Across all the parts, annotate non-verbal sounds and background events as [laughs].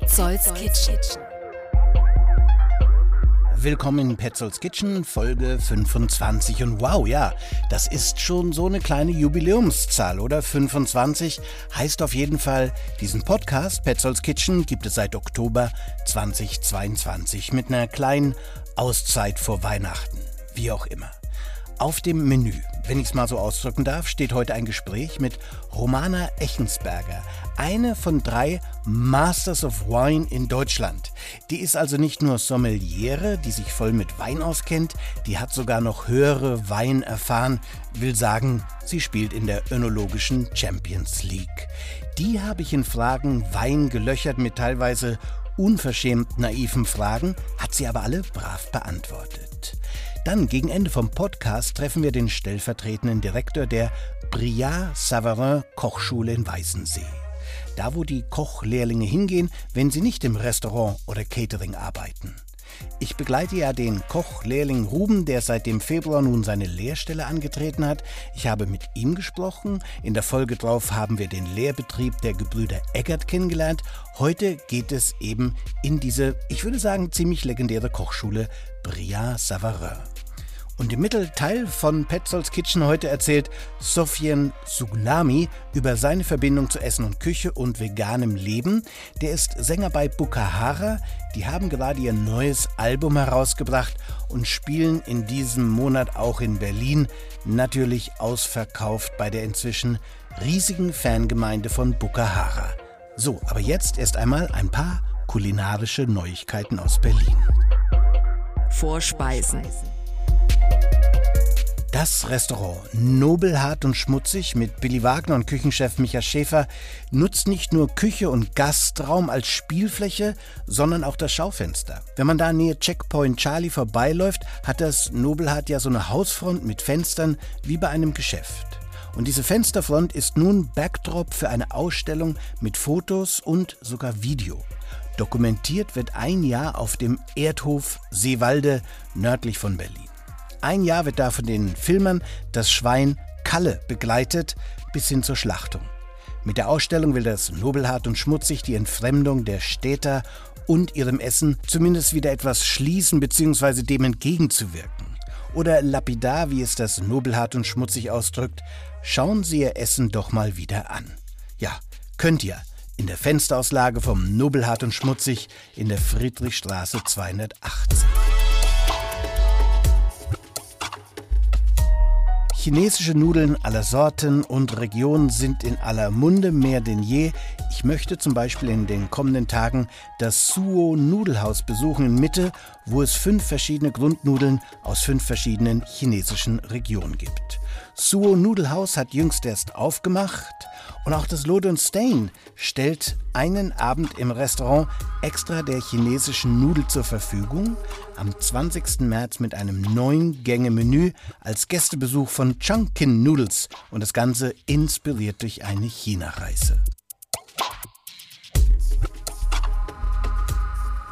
Petzolds Kitchen. Willkommen in Petzolds Kitchen, Folge 25. Und wow, ja, das ist schon so eine kleine Jubiläumszahl, oder? 25 heißt auf jeden Fall, diesen Podcast Petzolds Kitchen gibt es seit Oktober 2022 mit einer kleinen Auszeit vor Weihnachten. Wie auch immer. Auf dem Menü, wenn ich es mal so ausdrücken darf, steht heute ein Gespräch mit Romana Echensberger, eine von drei Masters of Wine in Deutschland. Die ist also nicht nur Sommeliere, die sich voll mit Wein auskennt, die hat sogar noch höhere Wein erfahren, will sagen, sie spielt in der önologischen Champions League. Die habe ich in Fragen Wein gelöchert mit teilweise unverschämt naiven Fragen, hat sie aber alle brav beantwortet. Dann gegen Ende vom Podcast treffen wir den stellvertretenden Direktor der Briard Savarin Kochschule in Weißensee. Da, wo die Kochlehrlinge hingehen, wenn sie nicht im Restaurant oder Catering arbeiten. Ich begleite ja den Kochlehrling Ruben, der seit dem Februar nun seine Lehrstelle angetreten hat. Ich habe mit ihm gesprochen. In der Folge drauf haben wir den Lehrbetrieb der Gebrüder Eggert kennengelernt. Heute geht es eben in diese, ich würde sagen, ziemlich legendäre Kochschule Briand Savarin. Und im Mittelteil von Petzolds Kitchen heute erzählt Sofian Suglami über seine Verbindung zu Essen und Küche und veganem Leben. Der ist Sänger bei Bukahara. Die haben gerade ihr neues Album herausgebracht und spielen in diesem Monat auch in Berlin. Natürlich ausverkauft bei der inzwischen riesigen Fangemeinde von Bukahara. So, aber jetzt erst einmal ein paar kulinarische Neuigkeiten aus Berlin. Vorspeisen. Das Restaurant Nobelhart und Schmutzig mit Billy Wagner und Küchenchef Micha Schäfer nutzt nicht nur Küche und Gastraum als Spielfläche, sondern auch das Schaufenster. Wenn man da nähe Checkpoint Charlie vorbeiläuft, hat das Nobelhart ja so eine Hausfront mit Fenstern wie bei einem Geschäft. Und diese Fensterfront ist nun Backdrop für eine Ausstellung mit Fotos und sogar Video. Dokumentiert wird ein Jahr auf dem Erdhof Seewalde nördlich von Berlin. Ein Jahr wird da von den Filmern das Schwein Kalle begleitet bis hin zur Schlachtung. Mit der Ausstellung will das Nobelhart und Schmutzig die Entfremdung der Städter und ihrem Essen zumindest wieder etwas schließen bzw. dem entgegenzuwirken. Oder lapidar, wie es das Nobelhart und Schmutzig ausdrückt, schauen Sie Ihr Essen doch mal wieder an. Ja, könnt ihr in der Fensterauslage vom Nobelhart und Schmutzig in der Friedrichstraße 218. Chinesische Nudeln aller Sorten und Regionen sind in aller Munde mehr denn je. Ich möchte zum Beispiel in den kommenden Tagen das Suo Nudelhaus besuchen in Mitte, wo es fünf verschiedene Grundnudeln aus fünf verschiedenen chinesischen Regionen gibt. Suo Nudelhaus hat jüngst erst aufgemacht und auch das Lode Stain stellt einen Abend im Restaurant extra der chinesischen Nudel zur Verfügung. Am 20. März mit einem neun Gänge Menü als Gästebesuch von Chunkin Noodles und das Ganze inspiriert durch eine China-Reise.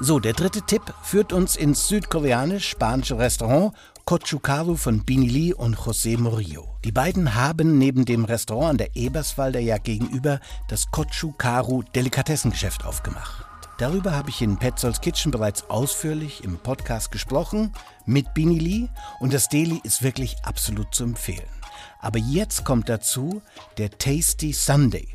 So, der dritte Tipp führt uns ins südkoreanisch-spanische Restaurant Kochukaru von Bini Lee und José Murillo. Die beiden haben neben dem Restaurant an der Eberswalder ja gegenüber das Kochukaru Delikatessengeschäft aufgemacht. Darüber habe ich in Petzolds Kitchen bereits ausführlich im Podcast gesprochen mit Bini Lee und das Deli ist wirklich absolut zu empfehlen. Aber jetzt kommt dazu der Tasty Sunday.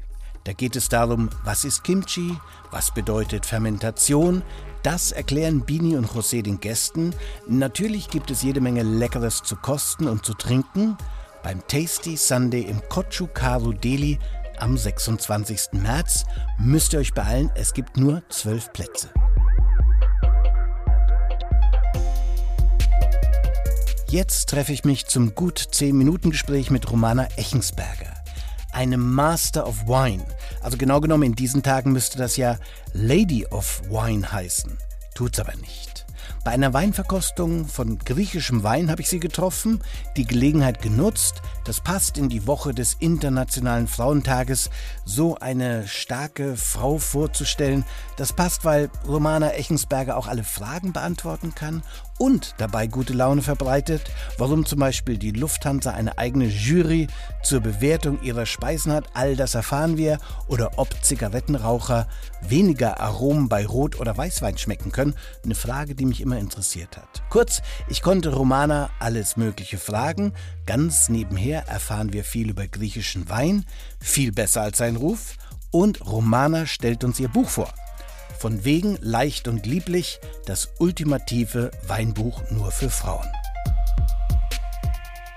Da geht es darum, was ist Kimchi, was bedeutet Fermentation, das erklären Bini und José den Gästen. Natürlich gibt es jede Menge Leckeres zu kosten und zu trinken beim Tasty Sunday im Kochukaru Delhi am 26. März. Müsst ihr euch beeilen, es gibt nur zwölf Plätze. Jetzt treffe ich mich zum gut 10 Minuten Gespräch mit Romana Echensberger eine Master of Wine. Also genau genommen in diesen Tagen müsste das ja Lady of Wine heißen. Tut's aber nicht. Bei einer Weinverkostung von griechischem Wein habe ich sie getroffen, die Gelegenheit genutzt. Das passt in die Woche des Internationalen Frauentages, so eine starke Frau vorzustellen. Das passt, weil Romana Echensberger auch alle Fragen beantworten kann und dabei gute Laune verbreitet, warum zum Beispiel die Lufthansa eine eigene Jury zur Bewertung ihrer Speisen hat, all das erfahren wir, oder ob Zigarettenraucher weniger Aromen bei Rot- oder Weißwein schmecken können, eine Frage, die mich immer interessiert hat. Kurz, ich konnte Romana alles Mögliche fragen, ganz nebenher erfahren wir viel über griechischen Wein, viel besser als sein Ruf, und Romana stellt uns ihr Buch vor. Von wegen leicht und lieblich, das ultimative Weinbuch nur für Frauen.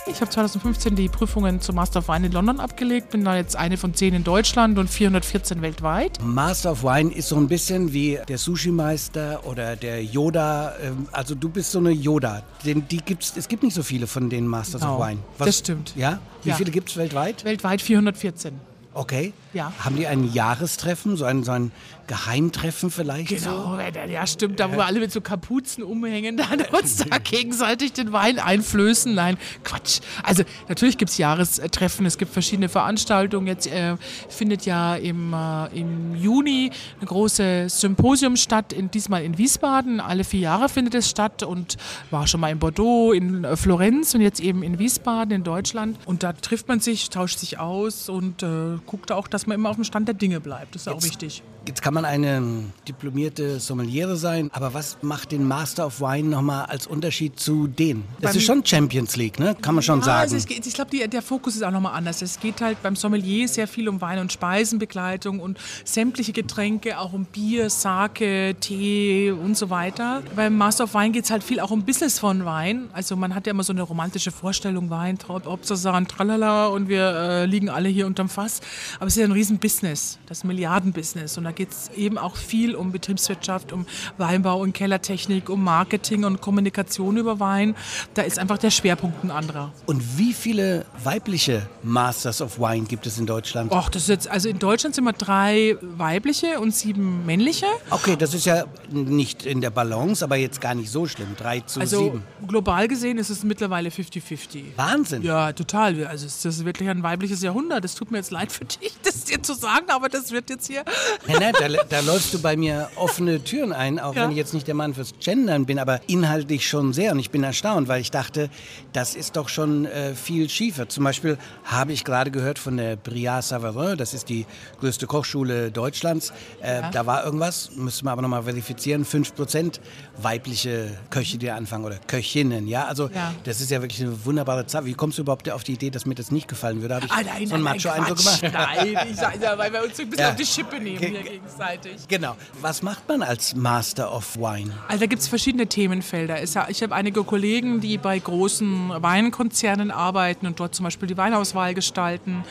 Ich habe 2015 die Prüfungen zum Master of Wine in London abgelegt, bin da jetzt eine von zehn in Deutschland und 414 weltweit. Master of Wine ist so ein bisschen wie der Sushi-Meister oder der Yoda. Ähm, also du bist so eine Yoda. Den, die gibt's, es gibt nicht so viele von den Masters Genau, of Wine. das stimmt. Ja? Wie Ja. viele gibt es weltweit? Weltweit 414. Okay. Ja. Haben die ein Jahrestreffen, so ein, so ein Geheimtreffen vielleicht? So? Genau, ja stimmt, da wo wir alle mit so Kapuzen umhängen, dann uns da [laughs] gegenseitig den Wein einflößen. Nein, Quatsch. Also natürlich gibt es Jahrestreffen, es gibt verschiedene Veranstaltungen. Jetzt äh, findet ja im, äh, im Juni ein großes Symposium statt, in, diesmal in Wiesbaden. Alle vier Jahre findet es statt und war schon mal in Bordeaux, in äh, Florenz und jetzt eben in Wiesbaden in Deutschland. Und da trifft man sich, tauscht sich aus und äh, guckt auch, dass man immer auf dem Stand der Dinge bleibt. Das ist auch Jetzt- wichtig. Jetzt kann man eine diplomierte Sommeliere sein, aber was macht den Master of Wine nochmal als Unterschied zu denen? Das Beim- ist schon Champions League, ne? Kann man schon Ja, sagen. also geht, ich glaube, der Fokus ist auch nochmal anders. Es geht halt beim Sommelier sehr viel um Wein- und Speisenbegleitung und sämtliche Getränke, auch um Bier, Sake, Tee und so weiter. Beim Master of Wine geht es halt viel auch um Business von Wein. Also man hat ja immer so eine romantische Vorstellung, Wein, Obsasan, tralala und wir äh, liegen alle hier unterm Fass. Aber es ist ja ein Riesen-Business, das ist ein Milliarden-Business. Und da geht es eben auch viel um Betriebswirtschaft, um Weinbau und Kellertechnik, um Marketing und Kommunikation über Wein. Da ist einfach der Schwerpunkt ein anderer. Und wie viele weibliche Masters of Wine gibt es in Deutschland? Och, das ist jetzt, also in Deutschland sind wir drei weibliche und sieben männliche. Okay, das ist ja nicht in der Balance, aber jetzt gar nicht so schlimm. Drei zu Also sieben. global gesehen ist es mittlerweile 50-50. Wahnsinn. Ja, total. Also es ist wirklich ein weibliches Jahrhundert. Es tut mir jetzt leid für dich, [laughs] das dir zu sagen, aber das wird jetzt hier. [laughs] Ja, ne, da, da läufst du bei mir offene Türen ein, auch Ja. wenn ich jetzt nicht der Mann fürs Gendern bin, aber inhaltlich schon sehr. Und ich bin erstaunt, weil ich dachte, das ist doch schon äh, viel schiefer. Zum Beispiel habe ich gerade gehört von der Briard Savarin, das ist die größte Kochschule Deutschlands. Äh, Da war irgendwas, müssen wir aber nochmal verifizieren, 5% weibliche Köche, die anfangen oder Köchinnen. Ja, also Ja. das ist ja wirklich eine wunderbare Zahl. Wie kommst du überhaupt auf die Idee, dass mir das nicht gefallen würde? Habe ich Ah, nein, so einen nein, nein, Macho-Eindruck gemacht? Nein, ich sag, ja, weil wir uns ein bisschen Ja. auf die Schippe nehmen hier ge- gegenseitig. Genau. Was macht man als Master of Wine? Also da gibt es verschiedene Themenfelder. Ich habe einige Kollegen, die bei großen Weinkonzernen arbeiten und dort zum Beispiel die Weinauswahl gestalten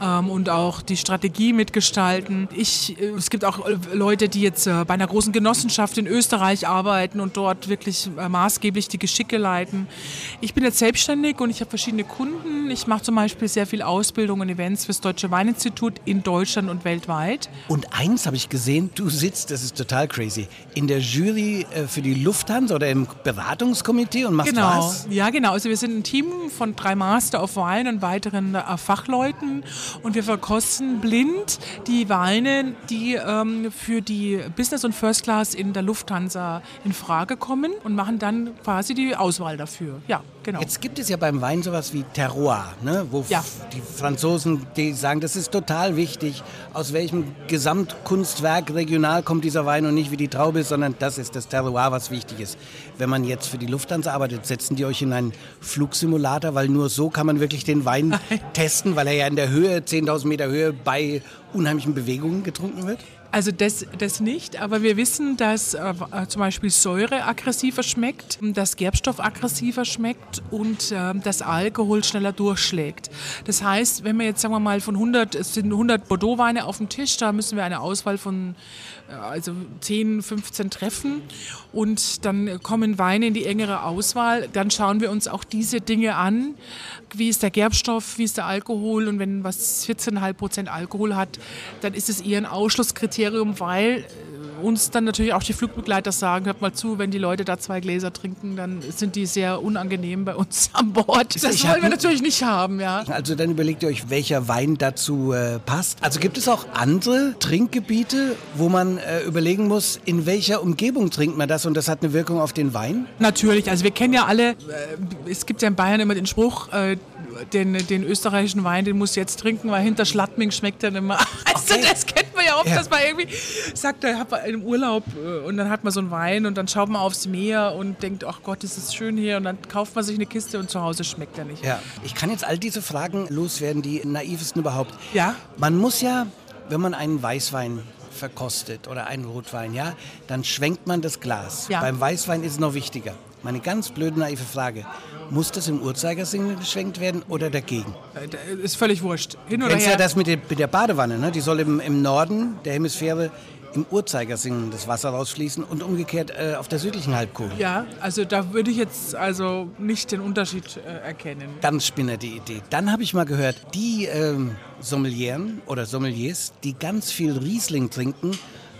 ähm, und auch die Strategie mitgestalten. Ich, äh, es gibt auch äh, Leute, die jetzt äh, bei einer großen Genossenschaft in Österreich arbeiten und dort wirklich äh, maßgeblich die Geschicke leiten. Ich bin jetzt selbstständig und ich habe verschiedene Kunden. Ich mache zum Beispiel sehr viel Ausbildung und Events fürs Deutsche Weininstitut in Deutschland und weltweit. Und eins habe ich gesehen, du sitzt, das ist total crazy, in der Jury äh, für die Lufthansa oder im Beratungskomitee und machst Genau, was? ja genau. Also wir sind ein Team von drei Master of Wine und weiteren äh, Fachleuten und wir verkosten blind die Weine, die ähm, für die Business und First Class in der Lufthansa in Frage kommen und machen dann quasi die Auswahl dafür. Ja, genau. Jetzt gibt es ja beim Wein sowas wie Terroir, ne? wo Ja. die Franzosen die sagen, das ist total wichtig, aus welchem Gesamtkunstwerk regional kommt dieser Wein und nicht wie die Traube ist, sondern das ist das Terroir, was wichtig ist. Wenn man jetzt für die Lufthansa arbeitet, setzen die euch in einen Flugsimulator, weil nur so kann man wirklich den Wein [laughs] testen, weil er ja in der Höhe, 10.000 Meter Höhe, bei unheimlichen Bewegungen getrunken wird? Also das, das nicht, aber wir wissen, dass äh, äh, zum Beispiel Säure aggressiver schmeckt, dass Gerbstoff aggressiver schmeckt und äh, dass Alkohol schneller durchschlägt. Das heißt, wenn wir jetzt sagen wir mal von 100, es sind 100 Bordeaux-Weine auf dem Tisch, da müssen wir eine Auswahl von also 10, 15 treffen und dann kommen Weine in die engere Auswahl. Dann schauen wir uns auch diese Dinge an. Wie ist der Gerbstoff, wie ist der Alkohol und wenn was 14,5 Prozent Alkohol hat, dann ist es eher ein Ausschlusskriterium, weil uns dann natürlich auch die Flugbegleiter sagen, hört mal zu, wenn die Leute da zwei Gläser trinken, dann sind die sehr unangenehm bei uns [laughs] an Bord. Das Ich wollen wir natürlich nicht haben, ja. Also dann überlegt ihr euch, welcher Wein dazu äh, passt. Also gibt es auch andere Trinkgebiete, wo man äh, überlegen muss, in welcher Umgebung trinkt man das und das hat eine Wirkung auf den Wein? Natürlich, also wir kennen ja alle, äh, es gibt ja in Bayern immer den Spruch, äh, den, den österreichischen Wein, den muss jetzt trinken, weil hinter Schladming schmeckt er nicht mehr. [laughs] Also Okay. das kennt ja oft, Ja. dass man irgendwie sagt, da hat man einen Urlaub äh, und dann hat man so einen Wein und dann schaut man aufs Meer und denkt, ach Gott, ist es schön hier und dann kauft man sich eine Kiste und zu Hause schmeckt er nicht. Ja. Ich kann jetzt all diese Fragen loswerden, die naivesten überhaupt. Ja. Man muss ja, wenn man einen Weißwein verkostet oder einen Rotwein, ja, dann schwenkt man das Glas. Ja. Beim Weißwein ist es noch wichtiger. Meine ganz blöde naive Frage. Muss das im Uhrzeigersinn geschwenkt werden oder dagegen? Äh, Ist völlig wurscht. Hin oder kennst her. ja das mit der, mit der Badewanne, ne? Die soll im, im Norden der Hemisphäre im Uhrzeigersinn das Wasser rausfließen und umgekehrt äh, auf der südlichen Halbkugel. ja, also da würde ich jetzt also nicht den Unterschied äh, erkennen. Ganz spinner die Idee. Dann habe ich mal gehört, die ähm, Sommelieren oder Sommeliers, die ganz viel Riesling trinken,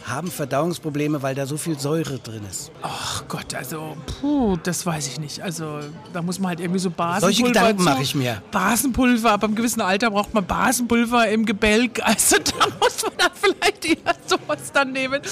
haben Verdauungsprobleme, weil da so viel Säure drin ist. Ach Gott, also, puh, das weiß ich nicht. Also, da muss man halt irgendwie so Basenpulver. Solche Gedanken mache ich mir. Basenpulver, ab einem gewissen Alter braucht man Basenpulver im Gebälk. [laughs] Also, da muss man dann vielleicht eher sowas dann nehmen.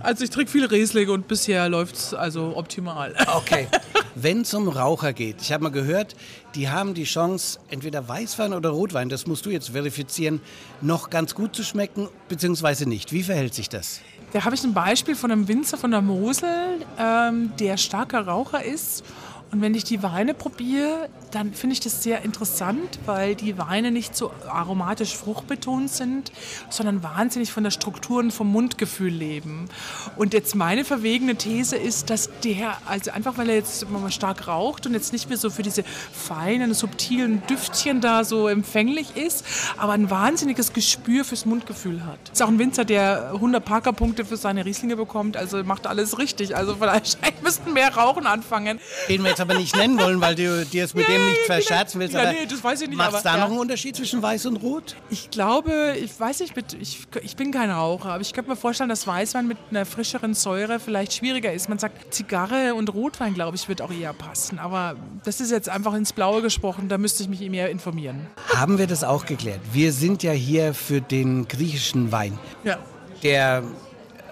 Also, ich trinke viel Riesling und bisher läuft es also optimal. Okay. [laughs] Wenn es um Raucher geht, ich habe mal gehört, die haben die Chance, entweder Weißwein oder Rotwein, das musst du jetzt verifizieren, noch ganz gut zu schmecken, beziehungsweise nicht. Wie verhält sich das? Da habe ich ein Beispiel von einem Winzer von der Mosel, ähm, der starker Raucher ist. Und wenn ich die Weine probiere, dann finde ich das sehr interessant, weil die Weine nicht so aromatisch fruchtbetont sind, sondern wahnsinnig von der Struktur und vom Mundgefühl leben. Und jetzt meine verwegene These ist, dass der, also einfach weil er jetzt mal stark raucht und jetzt nicht mehr so für diese feinen, subtilen Düftchen da so empfänglich ist, aber ein wahnsinniges Gespür fürs Mundgefühl hat. Ist auch ein Winzer, der 100 Parker-Punkte für seine Rieslinge bekommt, also macht alles richtig. Also vielleicht [laughs] müssten mehr Rauchen anfangen. Den wir jetzt aber nicht nennen wollen, weil du dir es mit dem nicht verscherzen willst. Ja, aber nee, das weiß ich nicht, Macht es da noch einen Unterschied zwischen Weiß und Rot? Ich glaube, ich weiß nicht, ich, ich bin kein Raucher, aber ich könnte mir vorstellen, dass Weißwein mit einer frischeren Säure vielleicht schwieriger ist. Man sagt, Zigarre und Rotwein, glaube ich, wird auch eher passen. Aber das ist jetzt einfach ins Blaue gesprochen, da müsste ich mich mehr informieren. Haben wir das auch geklärt? Wir sind ja hier für den griechischen Wein. Ja. Der,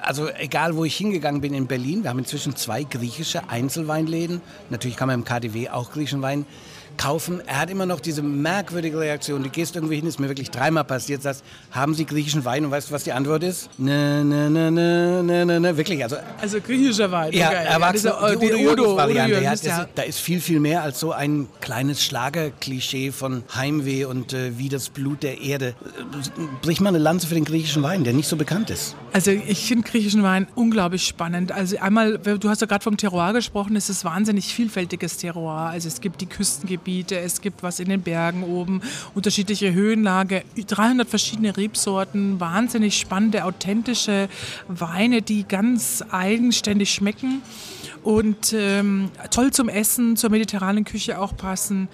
also egal wo ich hingegangen bin in Berlin, wir haben inzwischen zwei griechische Einzelweinläden. Natürlich kann man im KDW auch griechischen Wein kaufen. Er hat immer noch diese merkwürdige Reaktion. Du gehst irgendwie hin, ist mir wirklich dreimal passiert, sagst, haben Sie griechischen Wein? Und weißt du, was die Antwort ist? Ne, ne, ne, ne, ne, ne, ne. Wirklich, also Also griechischer Wein. Ja, okay. Erwachsene, Diese, äh, die Udo Jürgens Variante. Udo Ja, ja. da ist viel, viel mehr als so ein kleines Schlagerklischee von Heimweh und äh, wie das Blut der Erde. Brich mal eine Lanze für den griechischen Wein, der nicht so bekannt ist. Also ich finde griechischen Wein unglaublich spannend. Also einmal, du hast ja gerade vom Terroir gesprochen, es ist wahnsinnig vielfältiges Terroir. Also es gibt die Küstengebiete, es gibt was in den Bergen oben, unterschiedliche Höhenlage, 300 verschiedene Rebsorten, wahnsinnig spannende, authentische Weine, die ganz eigenständig schmecken und ähm, toll zum Essen, zur mediterranen Küche auch passen.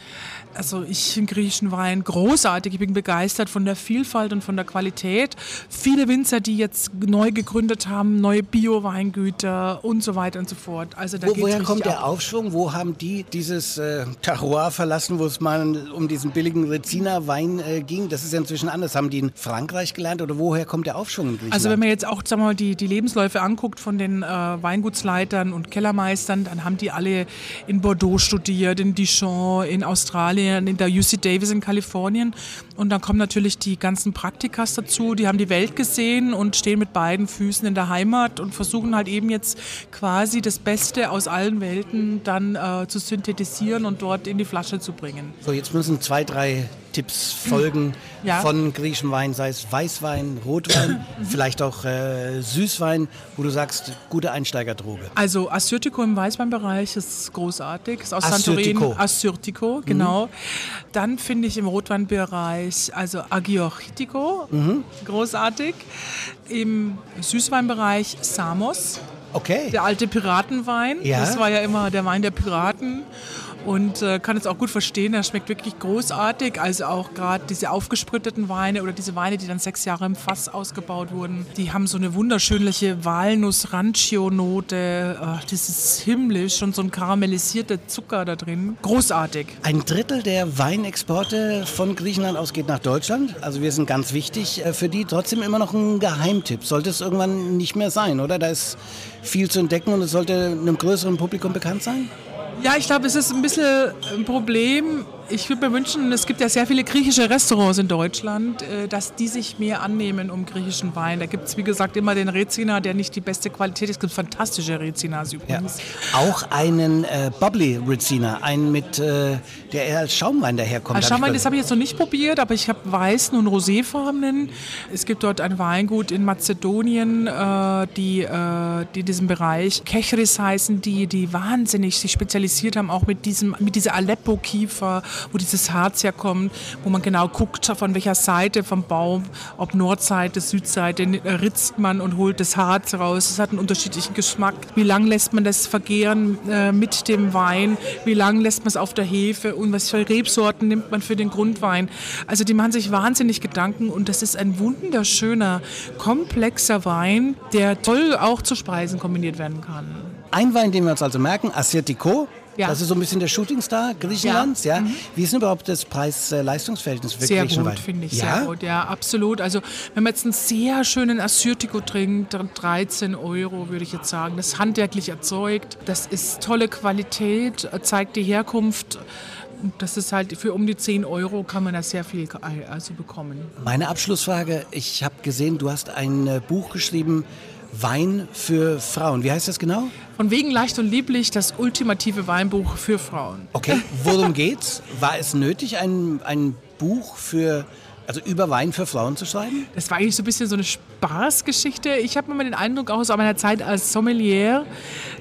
Also ich finde griechischen Wein großartig. Ich bin begeistert von der Vielfalt und von der Qualität. Viele Winzer, die jetzt neu gegründet haben, neue Bio-Weingüter und so weiter und so fort. Also da Wo, woher kommt der ab. Aufschwung? Wo haben die dieses äh, Terroir verlassen, wo es mal um diesen billigen Rezina-Wein äh, ging? Das ist ja inzwischen anders. Haben die in Frankreich gelernt oder woher kommt der Aufschwung in Griechenland? Also wenn man jetzt auch sagen wir mal, die, die Lebensläufe anguckt von den äh, Weingutsleitern und Kellermeistern, dann haben die alle in Bordeaux studiert, in Dijon, in Australien, in der UC Davis in Kalifornien. Und dann kommen natürlich die ganzen Praktikas dazu, die haben die Welt gesehen und stehen mit beiden Füßen in der Heimat und versuchen halt eben jetzt quasi das Beste aus allen Welten dann äh, zu synthetisieren und dort in die Flasche zu bringen. So, jetzt müssen zwei, drei Tipps folgen Ja. von griechischem Wein, sei es Weißwein, Rotwein, [coughs] vielleicht auch äh, Süßwein, wo du sagst, gute Einsteigerdroge. Also Assyrtiko im Weißweinbereich ist großartig, ist aus Assyrtiko. Santorin. Assyrtiko, genau. Dann finde ich im Rotweinbereich also Agiorchitiko, großartig. Im Süßweinbereich Samos, Okay. der alte Piratenwein. Ja. Das war ja immer der Wein der Piraten. Und äh, kann es auch gut verstehen. Das schmeckt wirklich großartig. Also auch gerade diese aufgespritteten Weine oder diese Weine, die dann sechs Jahre im Fass ausgebaut wurden, die haben so eine wunderschönliche Walnuss-Rancio-Note. Oh, das ist himmlisch und so ein karamellisierter Zucker da drin. Großartig. Ein Drittel der Weinexporte von Griechenland aus geht nach Deutschland. Also wir sind ganz wichtig äh, für die. Trotzdem immer noch ein Geheimtipp. Sollte es irgendwann nicht mehr sein, oder? Da ist viel zu entdecken und es sollte einem größeren Publikum bekannt sein? Ja, ich glaube, es ist ein bisschen ein Problem, ich würde mir wünschen, es gibt ja sehr viele griechische Restaurants in Deutschland, äh, dass die sich mehr annehmen um griechischen Wein. Da gibt es, wie gesagt, immer den Rezina, der nicht die beste Qualität ist. Es gibt fantastische Rezinas übrigens. Ja. Auch einen äh, Bubbly Rezina, einen mit, äh, der eher als Schaumwein daherkommt. Als Schaumwein, das habe ich jetzt noch nicht probiert, aber ich habe weißen und roséfarbenen. Es gibt dort ein Weingut in Mazedonien, äh, die, äh, die in diesem Bereich Kechris heißen, die, die wahnsinnig sich spezialisiert haben, auch mit, diesem, mit dieser Aleppo-Kiefer wo dieses Harz herkommt, wo man genau guckt, von welcher Seite vom Baum, ob Nordseite, Südseite, ritzt man und holt das Harz raus. Es hat einen unterschiedlichen Geschmack. Wie lange lässt man das vergehren äh, mit dem Wein? Wie lange lässt man es auf der Hefe? Und was für Rebsorten nimmt man für den Grundwein? Also die machen sich wahnsinnig Gedanken und das ist ein wunderschöner, komplexer Wein, der toll auch zu Speisen kombiniert werden kann. Ein Wein, den wir uns also merken, Asiatico, ja. Das ist so ein bisschen der Shootingstar Griechenlands. Ja. ja. Mhm. Wie ist denn überhaupt das Preis-Leistungsverhältnis für Sehr gut, finde ich. Ja? Sehr gut, ja, absolut. Also, wenn man jetzt einen sehr schönen Assyrtiko trinkt, 13 Euro würde ich jetzt sagen. Das ist handwerklich erzeugt. Das ist tolle Qualität, zeigt die Herkunft. Das ist halt für um die 10 Euro kann man da sehr viel also bekommen. Meine Abschlussfrage: Ich habe gesehen, du hast ein äh, Buch geschrieben Wein für Frauen. Wie heißt das genau? Von wegen leicht und lieblich, das ultimative Weinbuch für Frauen. Okay, worum geht's? War es nötig, ein, ein Buch für also über Wein für Frauen zu schreiben? Das war eigentlich so ein bisschen so eine Spaßgeschichte. Ich habe immer den Eindruck, auch aus meiner Zeit als Sommelier,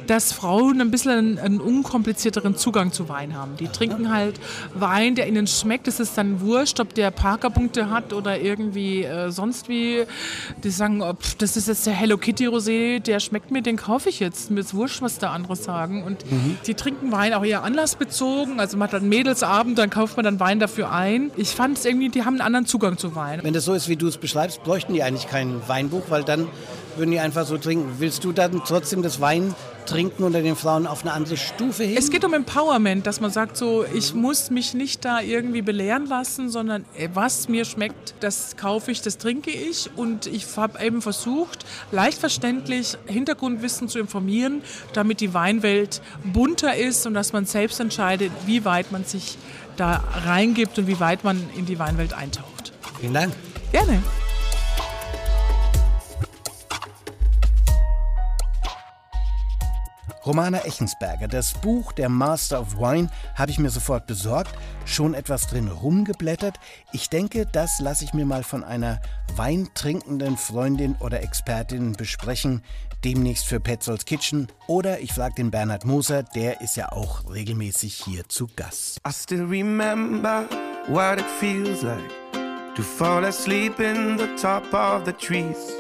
dass Frauen ein bisschen einen, einen unkomplizierteren Zugang zu Wein haben. Die trinken halt Wein, der ihnen schmeckt. Es ist dann wurscht, ob der Parkerpunkte hat oder irgendwie äh, sonst wie. Die sagen, oh, pff, das ist jetzt der Hello Kitty Rosé, der schmeckt mir, den kaufe ich jetzt. Mir ist wurscht, was da andere sagen. Und mhm. die trinken Wein auch eher anlassbezogen. Also man hat dann Mädelsabend, dann kauft man dann Wein dafür ein. Ich fand es irgendwie, die haben einen anderen Zugang Zugang zu Wein. Wenn das so ist, wie du es beschreibst, bräuchten die eigentlich kein Weinbuch, weil dann würden die einfach so trinken. Willst du dann trotzdem das Wein trinken unter den Frauen auf eine andere Stufe hin? Es geht um Empowerment, dass man sagt so, ich muss mich nicht da irgendwie belehren lassen, sondern äh, was mir schmeckt, das kaufe ich, das trinke ich und ich habe eben versucht, leicht verständlich Hintergrundwissen zu informieren, damit die Weinwelt bunter ist und dass man selbst entscheidet, wie weit man sich da reingibt und wie weit man in die Weinwelt eintaucht. Vielen Dank. Gerne. Romana Echensberger, das Buch Der Master of Wine habe ich mir sofort besorgt, schon etwas drin rumgeblättert. Ich denke, das lasse ich mir mal von einer weintrinkenden Freundin oder Expertin besprechen, demnächst für Petzolds Kitchen. Oder ich frage den Bernhard Moser, der ist ja auch regelmäßig hier zu Gast. I still remember what it feels like to fall asleep in the top of the trees?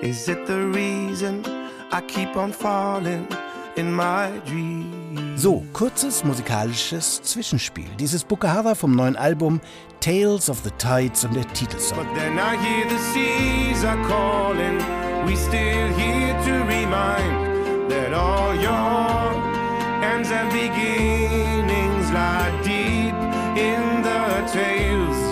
Is it the reason I keep on falling in my dreams? So, kurzes musikalisches Zwischenspiel. Dieses Bukahara vom neuen Album Tales of the Tides und der Titelsong. But then I hear the seas are calling. We still here to remind that all your ends and beginnings lie deep in the tales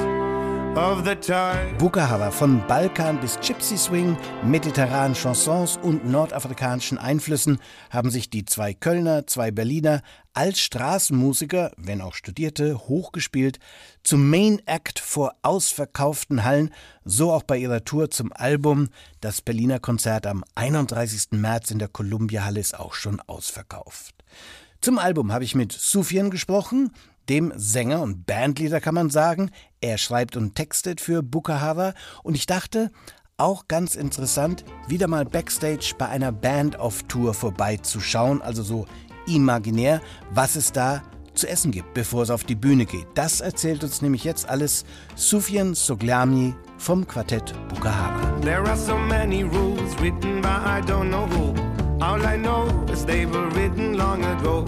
Bukahara von Balkan bis Gypsy Swing, mediterranen Chansons und nordafrikanischen Einflüssen haben sich die zwei Kölner, zwei Berliner als Straßenmusiker, wenn auch Studierte, hochgespielt zum Main Act vor ausverkauften Hallen, so auch bei ihrer Tour zum Album. Das Berliner Konzert am 31. März in der Columbia Halle ist auch schon ausverkauft. Zum Album habe ich mit Sufjan gesprochen, dem Sänger und Bandleader kann man sagen. Er schreibt und textet für Bukahara und ich dachte, auch ganz interessant, wieder mal backstage bei einer Band auf Tour vorbeizuschauen, also so imaginär, was es da zu essen gibt, bevor es auf die Bühne geht. Das erzählt uns nämlich jetzt alles Sufjan Soglami vom Quartett Bukahara. There are so many rules written by I don't know who. All I know is they were written long ago.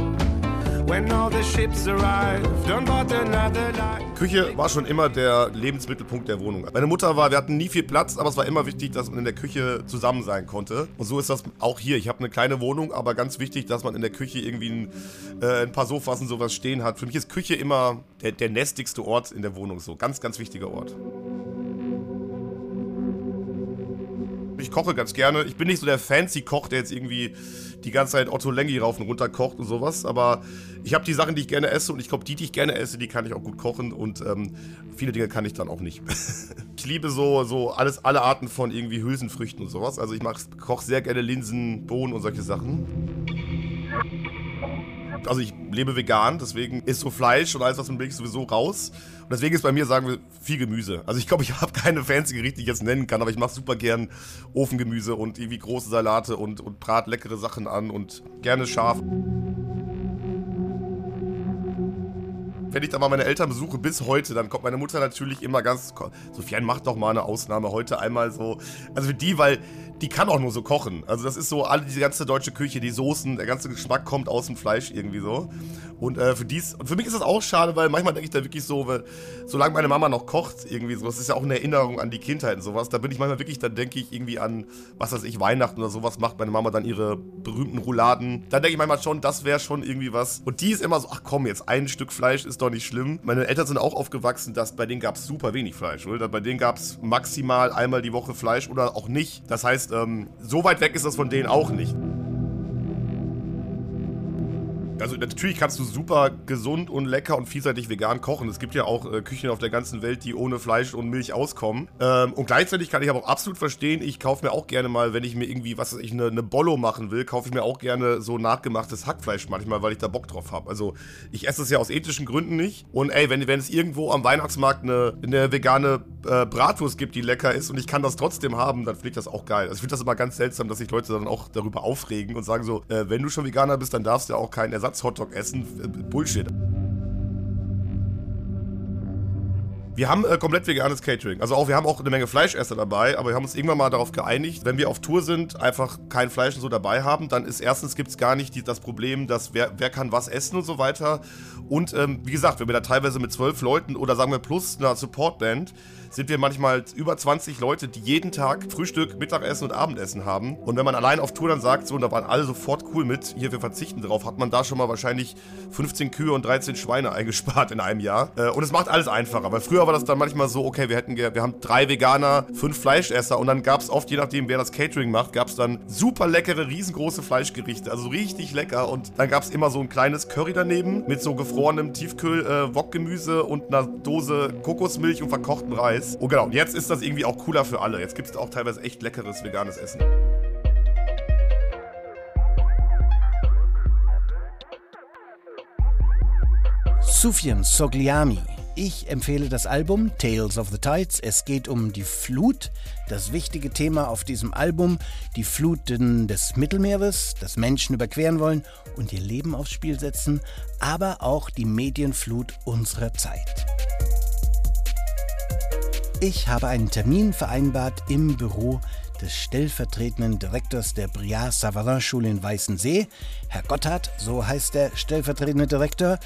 Küche war schon immer der Lebensmittelpunkt der Wohnung. Meine Mutter war, wir hatten nie viel Platz, aber es war immer wichtig, dass man in der Küche zusammen sein konnte. Und so ist das auch hier. Ich habe eine kleine Wohnung, aber ganz wichtig, dass man in der Küche irgendwie ein, äh, ein paar Sofas und sowas stehen hat. Für mich ist Küche immer der, der nestigste Ort in der Wohnung. So ganz, ganz wichtiger Ort. Ich koche ganz gerne. Ich bin nicht so der fancy Koch, der jetzt irgendwie die ganze Zeit Otto Lengi rauf und runter kocht und sowas. Aber ich habe die Sachen, die ich gerne esse und ich glaube, die, die ich gerne esse, die kann ich auch gut kochen und ähm, viele Dinge kann ich dann auch nicht. [laughs] ich liebe so, so alles, alle Arten von irgendwie Hülsenfrüchten und sowas. Also ich koche sehr gerne Linsen, Bohnen und solche Sachen also ich lebe vegan, deswegen ist so Fleisch und alles, was man bringt, sowieso raus. Und deswegen ist bei mir, sagen wir, viel Gemüse. Also ich glaube, ich [laughs] habe keine fancy Gerichte, die ich jetzt nennen kann, aber ich mache super gern Ofengemüse und irgendwie große Salate und, und brat leckere Sachen an und gerne scharf. Wenn ich da mal meine Eltern besuche, bis heute, dann kommt meine Mutter natürlich immer ganz. Sofian macht doch mal eine Ausnahme heute einmal so. Also für die, weil die kann auch nur so kochen. Also das ist so, alle diese ganze deutsche Küche, die Soßen, der ganze Geschmack kommt aus dem Fleisch irgendwie so. Und äh, für dies, und für mich ist das auch schade, weil manchmal denke ich da wirklich so, weil, solange meine Mama noch kocht, irgendwie so, das ist ja auch eine Erinnerung an die Kindheit und sowas. Da bin ich manchmal wirklich, dann denke ich irgendwie an, was weiß ich, Weihnachten oder sowas macht meine Mama dann ihre berühmten Rouladen. Da denke ich manchmal schon, das wäre schon irgendwie was. Und die ist immer so, ach komm, jetzt ein Stück Fleisch ist doch nicht schlimm. Meine Eltern sind auch aufgewachsen, dass bei denen gab es super wenig Fleisch, oder? Bei denen gab es maximal einmal die Woche Fleisch oder auch nicht. Das heißt, ähm, so weit weg ist das von denen auch nicht. Also natürlich kannst du super gesund und lecker und vielseitig vegan kochen. Es gibt ja auch äh, Küchen auf der ganzen Welt, die ohne Fleisch und Milch auskommen. Ähm, und gleichzeitig kann ich aber auch absolut verstehen, ich kaufe mir auch gerne mal, wenn ich mir irgendwie, was weiß ich, eine, eine Bollo machen will, kaufe ich mir auch gerne so nachgemachtes Hackfleisch manchmal, weil ich da Bock drauf habe. Also ich esse es ja aus ethischen Gründen nicht. Und ey, wenn, wenn es irgendwo am Weihnachtsmarkt eine, eine vegane äh, Bratwurst gibt, die lecker ist und ich kann das trotzdem haben, dann finde ich das auch geil. Also ich finde das immer ganz seltsam, dass sich Leute dann auch darüber aufregen und sagen so, äh, wenn du schon Veganer bist, dann darfst du ja auch keinen Ersatz Ersatz-Hotdog essen. Bullshit. Wir haben äh, komplett veganes Catering. Also auch, wir haben auch eine Menge Fleischesser dabei, aber wir haben uns irgendwann mal darauf geeinigt, wenn wir auf Tour sind, einfach kein Fleisch und so dabei haben, dann ist erstens gibt es gar nicht die, das Problem, dass wer, wer kann was essen und so weiter. Und ähm, wie gesagt, wenn wir da teilweise mit zwölf Leuten oder sagen wir plus einer Supportband sind wir manchmal über 20 Leute, die jeden Tag Frühstück, Mittagessen und Abendessen haben. Und wenn man allein auf Tour dann sagt, so, und da waren alle sofort cool mit, hier, wir verzichten drauf, hat man da schon mal wahrscheinlich 15 Kühe und 13 Schweine eingespart in einem Jahr. Äh, und es macht alles einfacher, weil früher war das dann manchmal so, okay, wir hätten, wir haben drei Veganer, fünf Fleischesser und dann gab es oft, je nachdem, wer das Catering macht, gab es dann super leckere, riesengroße Fleischgerichte, also richtig lecker. Und dann gab es immer so ein kleines Curry daneben mit so gefrorenem Tiefkühl-Wokgemüse äh, und einer Dose Kokosmilch und verkochten Reis. Reis. Und genau, jetzt ist das irgendwie auch cooler für alle. Jetzt gibt es auch teilweise echt leckeres veganes Essen. Sufjan Sogliami. Ich empfehle das Album Tales of the Tides. Es geht um die Flut, das wichtige Thema auf diesem Album, die Fluten des Mittelmeeres, das Menschen überqueren wollen und ihr Leben aufs Spiel setzen, aber auch die Medienflut unserer Zeit. Ich habe einen Termin vereinbart im Büro des stellvertretenden Direktors der Briard Savarin Schule in Weißensee, Herr Gotthard, so heißt der stellvertretende Direktor.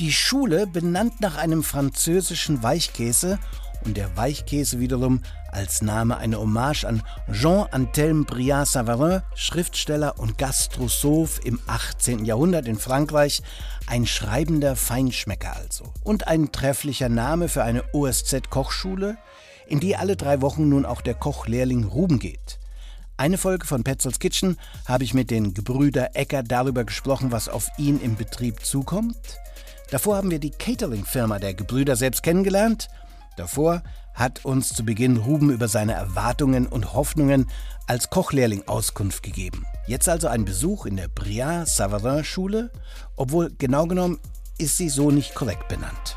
Die Schule benannt nach einem französischen Weichkäse und der Weichkäse wiederum als Name eine Hommage an Jean Antelme Briard Savarin, Schriftsteller und Gastrosoph im 18. Jahrhundert in Frankreich, ein schreibender Feinschmecker also. Und ein trefflicher Name für eine OSZ-Kochschule, in die alle drei Wochen nun auch der Kochlehrling Ruben geht. Eine Folge von Petzels Kitchen habe ich mit den Gebrüder Ecker darüber gesprochen, was auf ihn im Betrieb zukommt. Davor haben wir die Catering-Firma der Gebrüder selbst kennengelernt. Davor hat uns zu Beginn Ruben über seine Erwartungen und Hoffnungen als Kochlehrling Auskunft gegeben. Jetzt also ein Besuch in der Briand Savarin Schule, obwohl genau genommen ist sie so nicht korrekt benannt.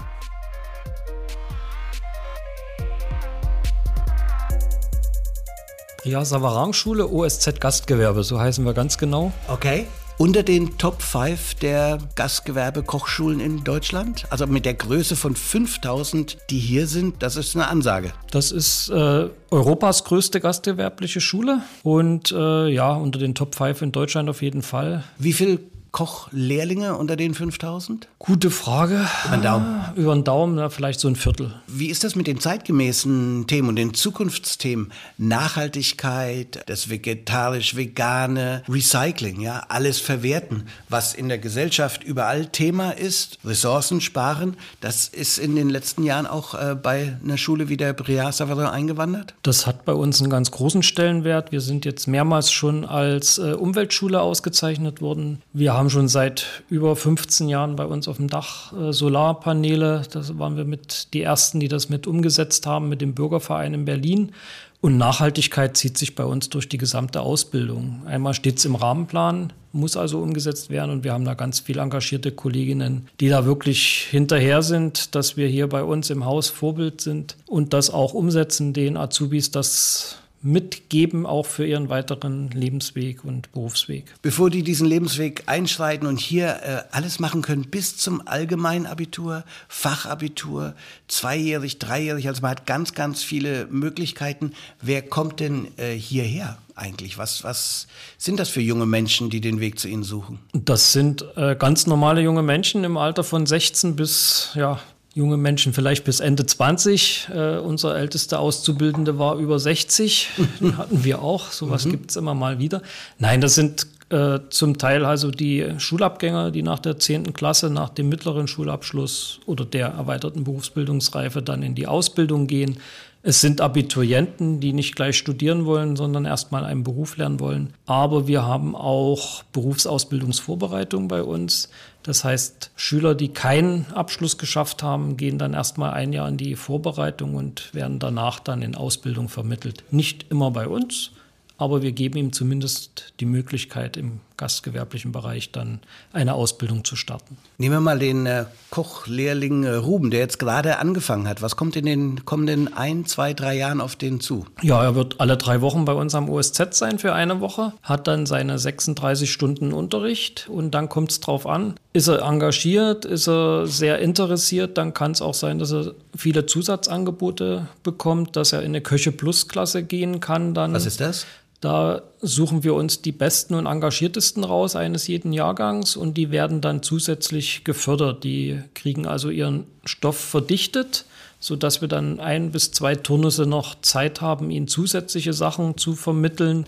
Ja, Savaran-Schule, OSZ Gastgewerbe, so heißen wir ganz genau. Okay. Unter den Top 5 der Gastgewerbe-Kochschulen in Deutschland? Also mit der Größe von 5000, die hier sind, das ist eine Ansage. Das ist äh, Europas größte gastgewerbliche Schule und äh, ja, unter den Top 5 in Deutschland auf jeden Fall. Wie viele Kochlehrlinge unter den 5000? Gute Frage. Über den Daumen. Über den Daumen, ja, vielleicht so ein Viertel. Wie ist das mit den zeitgemäßen Themen und den Zukunftsthemen? Nachhaltigkeit, das vegetarisch-vegane, Recycling, ja, alles verwerten, was in der Gesellschaft überall Thema ist, Ressourcen sparen, das ist in den letzten Jahren auch äh, bei einer Schule wie der Briard Savarin eingewandert? Das hat bei uns einen ganz großen Stellenwert. Wir sind jetzt mehrmals schon als äh, Umweltschule ausgezeichnet worden. Wir haben schon seit über 15 Jahren bei uns auf dem Dach äh, Solarpaneele. Da waren wir mit die ersten, die das mit umgesetzt haben, mit dem Bürgerverein in Berlin. Und Nachhaltigkeit zieht sich bei uns durch die gesamte Ausbildung. Einmal steht es im Rahmenplan, muss also umgesetzt werden und wir haben da ganz viel engagierte Kolleginnen, die da wirklich hinterher sind, dass wir hier bei uns im Haus Vorbild sind und das auch umsetzen, den Azubis das mitgeben, auch für ihren weiteren Lebensweg und Berufsweg. Bevor die diesen Lebensweg einschreiten und hier äh, alles machen können bis zum Allgemeinabitur, Fachabitur, zweijährig, dreijährig, also man hat ganz, ganz viele Möglichkeiten. Wer kommt denn äh, hierher? Eigentlich? Was, was sind das für junge Menschen, die den Weg zu Ihnen suchen? Das sind äh, ganz normale junge Menschen im Alter von 16 bis ja, junge Menschen vielleicht bis Ende 20. Äh, unser ältester Auszubildende war über 60. [laughs] Den hatten wir auch. Sowas mhm. gibt es immer mal wieder. Nein, das sind äh, zum Teil also die Schulabgänger, die nach der 10. Klasse, nach dem mittleren Schulabschluss oder der erweiterten Berufsbildungsreife dann in die Ausbildung gehen. Es sind Abiturienten, die nicht gleich studieren wollen, sondern erstmal einen Beruf lernen wollen. Aber wir haben auch Berufsausbildungsvorbereitung bei uns. Das heißt, Schüler, die keinen Abschluss geschafft haben, gehen dann erstmal ein Jahr in die Vorbereitung und werden danach dann in Ausbildung vermittelt. Nicht immer bei uns, aber wir geben ihm zumindest die Möglichkeit, im gastgewerblichen Bereich dann eine Ausbildung zu starten. Nehmen wir mal den äh, Kochlehrling äh, Ruben, der jetzt gerade angefangen hat. Was kommt in den kommenden ein, zwei, drei Jahren auf den zu? Ja, er wird alle drei Wochen bei uns am OSZ sein für eine Woche, hat dann seine 36 Stunden Unterricht und dann kommt es drauf an. Ist er engagiert, ist er sehr interessiert, dann kann es auch sein, dass er viele Zusatzangebote bekommt, dass er in eine Köche Plus Klasse gehen kann. Dann. Was ist das? Da suchen wir uns die besten und engagiertesten raus eines jeden Jahrgangs und die werden dann zusätzlich gefördert. Die kriegen also ihren Stoff verdichtet, sodass wir dann ein bis zwei Turnusse noch Zeit haben, ihnen zusätzliche Sachen zu vermitteln.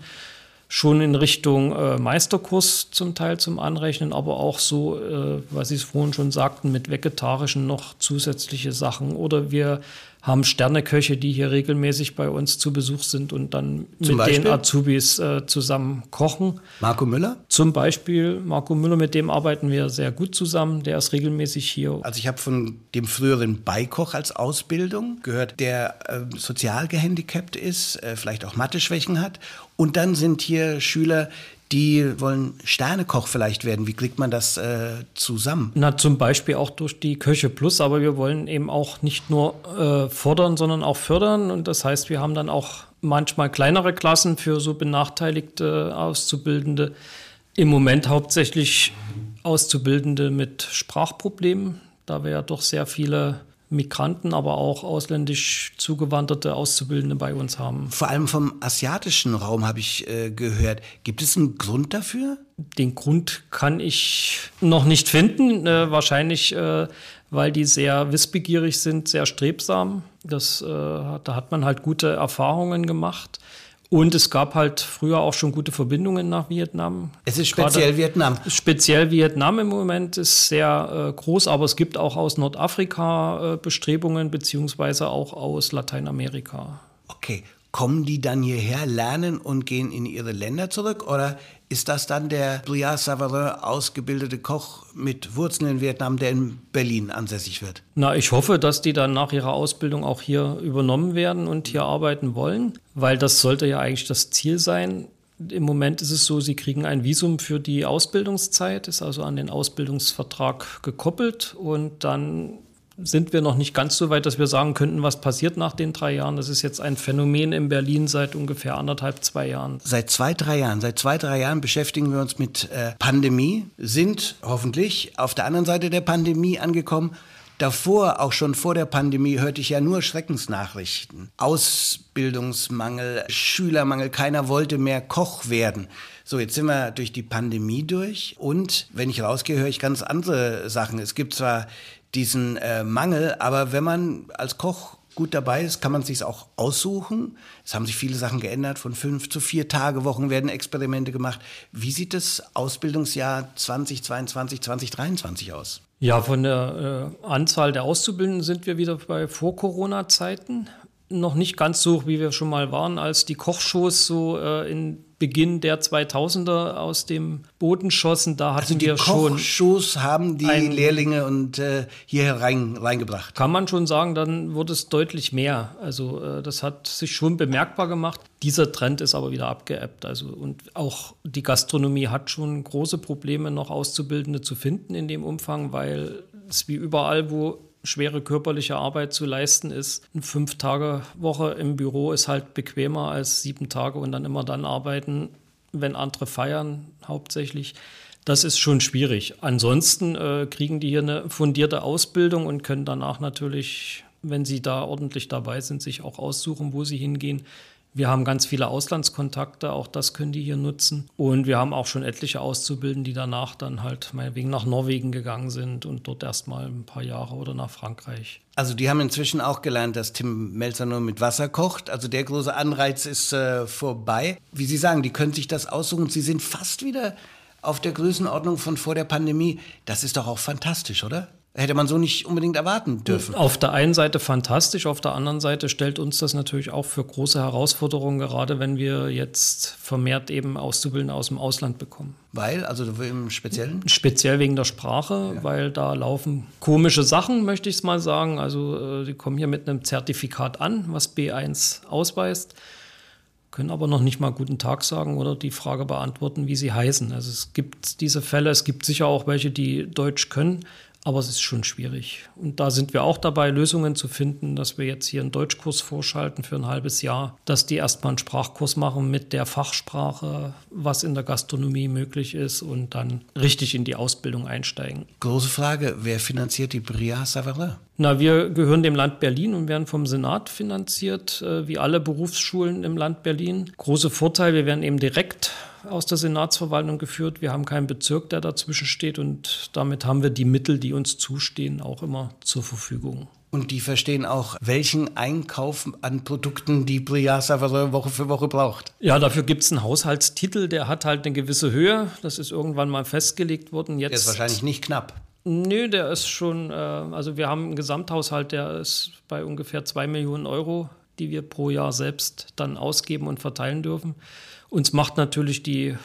Schon in Richtung äh, Meisterkurs zum Teil zum Anrechnen, aber auch so, äh, was Sie es vorhin schon sagten, mit vegetarischen noch zusätzliche Sachen. Oder wir haben Sterneköche, die hier regelmäßig bei uns zu Besuch sind und dann Zum mit Beispiel? den Azubis äh, zusammen kochen. Marco Müller? Zum Beispiel Marco Müller, mit dem arbeiten wir sehr gut zusammen. Der ist regelmäßig hier. Also ich habe von dem früheren Beikoch als Ausbildung gehört, der äh, sozial gehandicapt ist, äh, vielleicht auch Mathe-Schwächen hat. Und dann sind hier Schüler, die wollen Sternekoch vielleicht werden. Wie kriegt man das äh, zusammen? Na, zum Beispiel auch durch die Köche Plus, aber wir wollen eben auch nicht nur äh, fordern, sondern auch fördern. Und das heißt, wir haben dann auch manchmal kleinere Klassen für so benachteiligte Auszubildende. Im Moment hauptsächlich Auszubildende mit Sprachproblemen, da wir ja doch sehr viele Migranten, aber auch ausländisch zugewanderte Auszubildende bei uns haben. Vor allem vom asiatischen Raum habe ich äh, gehört. Gibt es einen Grund dafür? Den Grund kann ich noch nicht finden. Äh, wahrscheinlich, äh, weil die sehr wissbegierig sind, sehr strebsam. Das, äh, da hat man halt gute Erfahrungen gemacht. Und es gab halt früher auch schon gute Verbindungen nach Vietnam. Es ist speziell Gerade Vietnam. Speziell Vietnam im Moment ist sehr äh, groß, aber es gibt auch aus Nordafrika äh, Bestrebungen, beziehungsweise auch aus Lateinamerika. Okay, kommen die dann hierher, lernen und gehen in ihre Länder zurück? Oder ist das dann der Briard Savarin ausgebildete Koch mit Wurzeln in Vietnam, der in Berlin ansässig wird? Na, ich hoffe, dass die dann nach ihrer Ausbildung auch hier übernommen werden und hier arbeiten wollen, weil das sollte ja eigentlich das Ziel sein. Im Moment ist es so, sie kriegen ein Visum für die Ausbildungszeit, ist also an den Ausbildungsvertrag gekoppelt und dann sind wir noch nicht ganz so weit, dass wir sagen könnten, was passiert nach den drei Jahren. Das ist jetzt ein Phänomen in Berlin seit ungefähr anderthalb, zwei Jahren. Seit zwei, drei Jahren. Seit zwei, drei Jahren beschäftigen wir uns mit äh, Pandemie, sind hoffentlich auf der anderen Seite der Pandemie angekommen. Davor, auch schon vor der Pandemie, hörte ich ja nur Schreckensnachrichten. Ausbildungsmangel, Schülermangel, keiner wollte mehr Koch werden. So, jetzt sind wir durch die Pandemie durch und wenn ich rausgehe, höre ich ganz andere Sachen. Es gibt zwar diesen äh, Mangel, aber wenn man als Koch gut dabei ist, kann man sich auch aussuchen. Es haben sich viele Sachen geändert. Von fünf zu vier Tage Wochen werden Experimente gemacht. Wie sieht das Ausbildungsjahr 2022, 2023 aus? Ja, von der äh, Anzahl der Auszubildenden sind wir wieder bei Vor-Corona-Zeiten. Noch nicht ganz so, wie wir schon mal waren, als die Kochshows so äh, in Beginn der 2000er aus dem Boden schossen, da hatten also die wir schon. Kochshows haben die Lehrlinge und äh, hier rein, reingebracht. Kann man schon sagen, dann wurde es deutlich mehr. Also äh, das hat sich schon bemerkbar gemacht. Dieser Trend ist aber wieder abgeebbt. Also und auch die Gastronomie hat schon große Probleme, noch Auszubildende zu finden in dem Umfang, weil es wie überall, wo schwere körperliche Arbeit zu leisten ist. Eine Fünf-Tage-Woche im Büro ist halt bequemer als sieben Tage und dann immer dann arbeiten, wenn andere feiern, hauptsächlich. Das ist schon schwierig. Ansonsten äh, kriegen die hier eine fundierte Ausbildung und können danach natürlich, wenn sie da ordentlich dabei sind, sich auch aussuchen, wo sie hingehen. Wir haben ganz viele Auslandskontakte, auch das können die hier nutzen. Und wir haben auch schon etliche Auszubildende, die danach dann halt meinetwegen nach Norwegen gegangen sind und dort erstmal ein paar Jahre oder nach Frankreich. Also die haben inzwischen auch gelernt, dass Tim Melzer nur mit Wasser kocht. Also der große Anreiz ist äh, vorbei. Wie Sie sagen, die können sich das aussuchen. Sie sind fast wieder auf der Größenordnung von vor der Pandemie. Das ist doch auch fantastisch, oder? Hätte man so nicht unbedingt erwarten dürfen. Auf der einen Seite fantastisch, auf der anderen Seite stellt uns das natürlich auch für große Herausforderungen, gerade wenn wir jetzt vermehrt eben Auszubildende aus dem Ausland bekommen. Weil, also im Speziellen? Speziell wegen der Sprache, ja. weil da laufen komische Sachen, möchte ich es mal sagen. Also, die kommen hier mit einem Zertifikat an, was B1 ausweist können aber noch nicht mal guten Tag sagen oder die Frage beantworten, wie sie heißen. Also es gibt diese Fälle, es gibt sicher auch welche, die Deutsch können, aber es ist schon schwierig. Und da sind wir auch dabei, Lösungen zu finden, dass wir jetzt hier einen Deutschkurs vorschalten für ein halbes Jahr, dass die erstmal einen Sprachkurs machen mit der Fachsprache, was in der Gastronomie möglich ist und dann richtig in die Ausbildung einsteigen. Große Frage, wer finanziert die Bria Savarin? Na, wir gehören dem Land Berlin und werden vom Senat finanziert, äh, wie alle Berufsschulen im Land Berlin. Große Vorteil, wir werden eben direkt aus der Senatsverwaltung geführt. Wir haben keinen Bezirk, der dazwischen steht und damit haben wir die Mittel, die uns zustehen, auch immer zur Verfügung. Und die verstehen auch, welchen Einkauf an Produkten die Briasa Woche für Woche braucht. Ja, dafür gibt es einen Haushaltstitel, der hat halt eine gewisse Höhe. Das ist irgendwann mal festgelegt worden. Jetzt, der ist wahrscheinlich nicht knapp. Nö, der ist schon, äh, also wir haben einen Gesamthaushalt, der ist bei ungefähr zwei Millionen Euro, die wir pro Jahr selbst dann ausgeben und verteilen dürfen. Uns macht natürlich die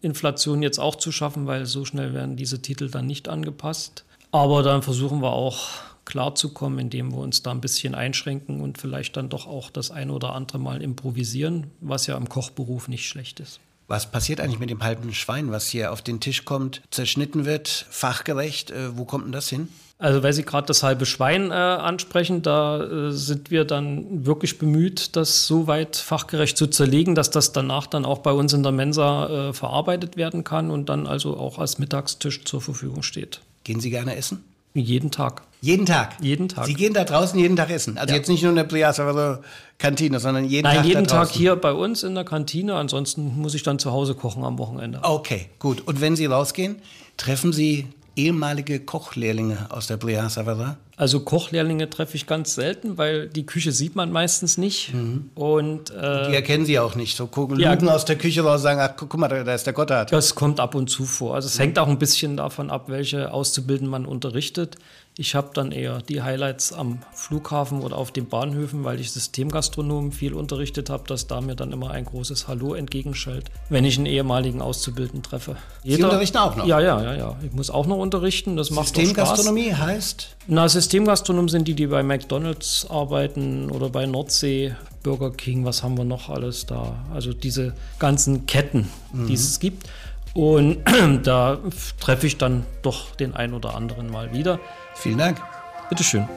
Inflation jetzt auch zu schaffen, weil so schnell werden diese Titel dann nicht angepasst. Aber dann versuchen wir auch klarzukommen, indem wir uns da ein bisschen einschränken und vielleicht dann doch auch das eine oder andere Mal improvisieren, was ja im Kochberuf nicht schlecht ist. Was passiert eigentlich mit dem halben Schwein, was hier auf den Tisch kommt, zerschnitten wird, fachgerecht? Äh, wo kommt denn das hin? Also weil Sie gerade das halbe Schwein äh, ansprechen, da äh, sind wir dann wirklich bemüht, das so weit fachgerecht zu zerlegen, dass das danach dann auch bei uns in der Mensa äh, verarbeitet werden kann und dann also auch als Mittagstisch zur Verfügung steht. Gehen Sie gerne essen? Jeden Tag. Jeden Tag? Jeden Tag. Sie gehen da draußen jeden Tag essen? Also ja. jetzt nicht nur in der Pliasa oder Kantine, sondern jeden Nein, Tag jeden Tag hier bei uns in der Kantine. Ansonsten muss ich dann zu Hause kochen am Wochenende. Okay, gut. Und wenn Sie rausgehen, treffen Sie ehemalige Kochlehrlinge aus der Savara? Also Kochlehrlinge treffe ich ganz selten, weil die Küche sieht man meistens nicht. Mhm. Und, äh, die erkennen sie auch nicht. So gucken ja, Lugen aus der Küche raus und sagen, ach guck mal, da ist der Gotthard. Das kommt ab und zu vor. Also es mhm. hängt auch ein bisschen davon ab, welche Auszubildenden man unterrichtet. Ich habe dann eher die Highlights am Flughafen oder auf den Bahnhöfen, weil ich Systemgastronomen viel unterrichtet habe, dass da mir dann immer ein großes Hallo entgegenschallt, wenn ich einen ehemaligen Auszubildenden treffe. Jeder, Sie unterrichten auch noch? Ja, ja, ja, ja. Ich muss auch noch unterrichten. Das macht Systemgastronomie heißt? Na, Systemgastronomen sind die, die bei McDonalds arbeiten oder bei Nordsee, Burger King, was haben wir noch alles da? Also diese ganzen Ketten, mhm. die es gibt. Und [clears throat] da treffe ich dann doch den einen oder anderen mal wieder. Vielen Dank. Bitteschön.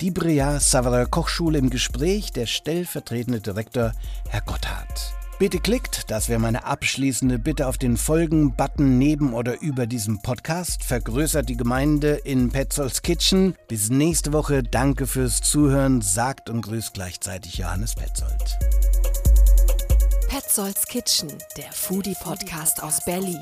Die Brea Savara Kochschule im Gespräch, der stellvertretende Direktor Herr Gotthard. Bitte klickt, das wäre meine abschließende Bitte auf den Folgen-Button neben oder über diesem Podcast. Vergrößert die Gemeinde in Petzolds Kitchen. Bis nächste Woche. Danke fürs Zuhören. Sagt und grüßt gleichzeitig Johannes Petzold. Petzolds Kitchen, der Foodie-Podcast aus Berlin.